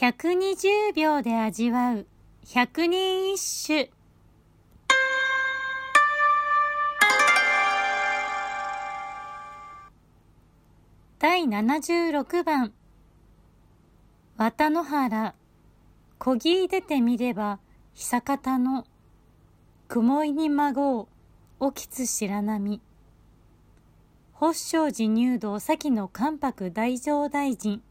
120秒で味わう百人一首。第76番。綿野原。こぎい出てみれば久方の。雲井に孫う起きつ白波法性寺入道先の関白大乗大臣。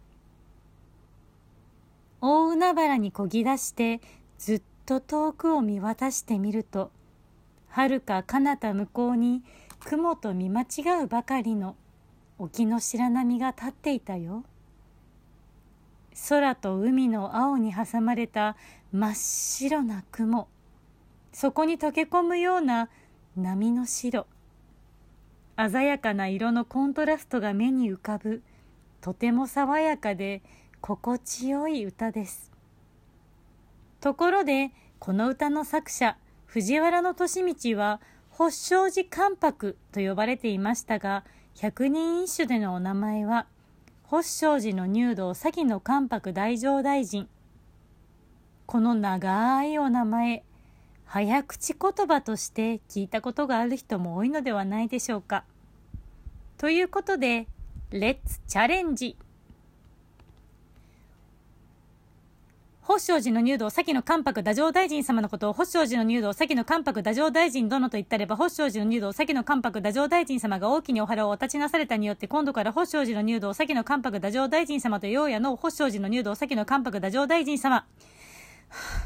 海原にこぎ出してずっと遠くを見渡してみるとはるか彼方向こうに雲と見間違うばかりの沖の白波が立っていたよ。空と海の青に挟まれた真っ白な雲。そこに溶け込むような波の白。鮮やかな色のコントラストが目に浮かぶ。とても爽やかで心地よい歌です。ところでこの歌の作者藤原利道は法性寺関白と呼ばれていましたが百人一首でのお名前は法性寺の入道先の関白大乗大臣。この長いお名前早口言葉として聞いたことがある人も多いのではないでしょうか。ということで、レッツチャレンジ。法性寺の入道、先の関白太政大臣様のことを、法性寺の入道、先の関白太政大臣殿と言ったれば、法性寺の入道、先の関白太政大臣様が大きにお腹をお立ちなされたによって、今度から法性寺の入道、先の関白太政大臣様と、ようやの法性寺の入道、先の関白太政大臣様。は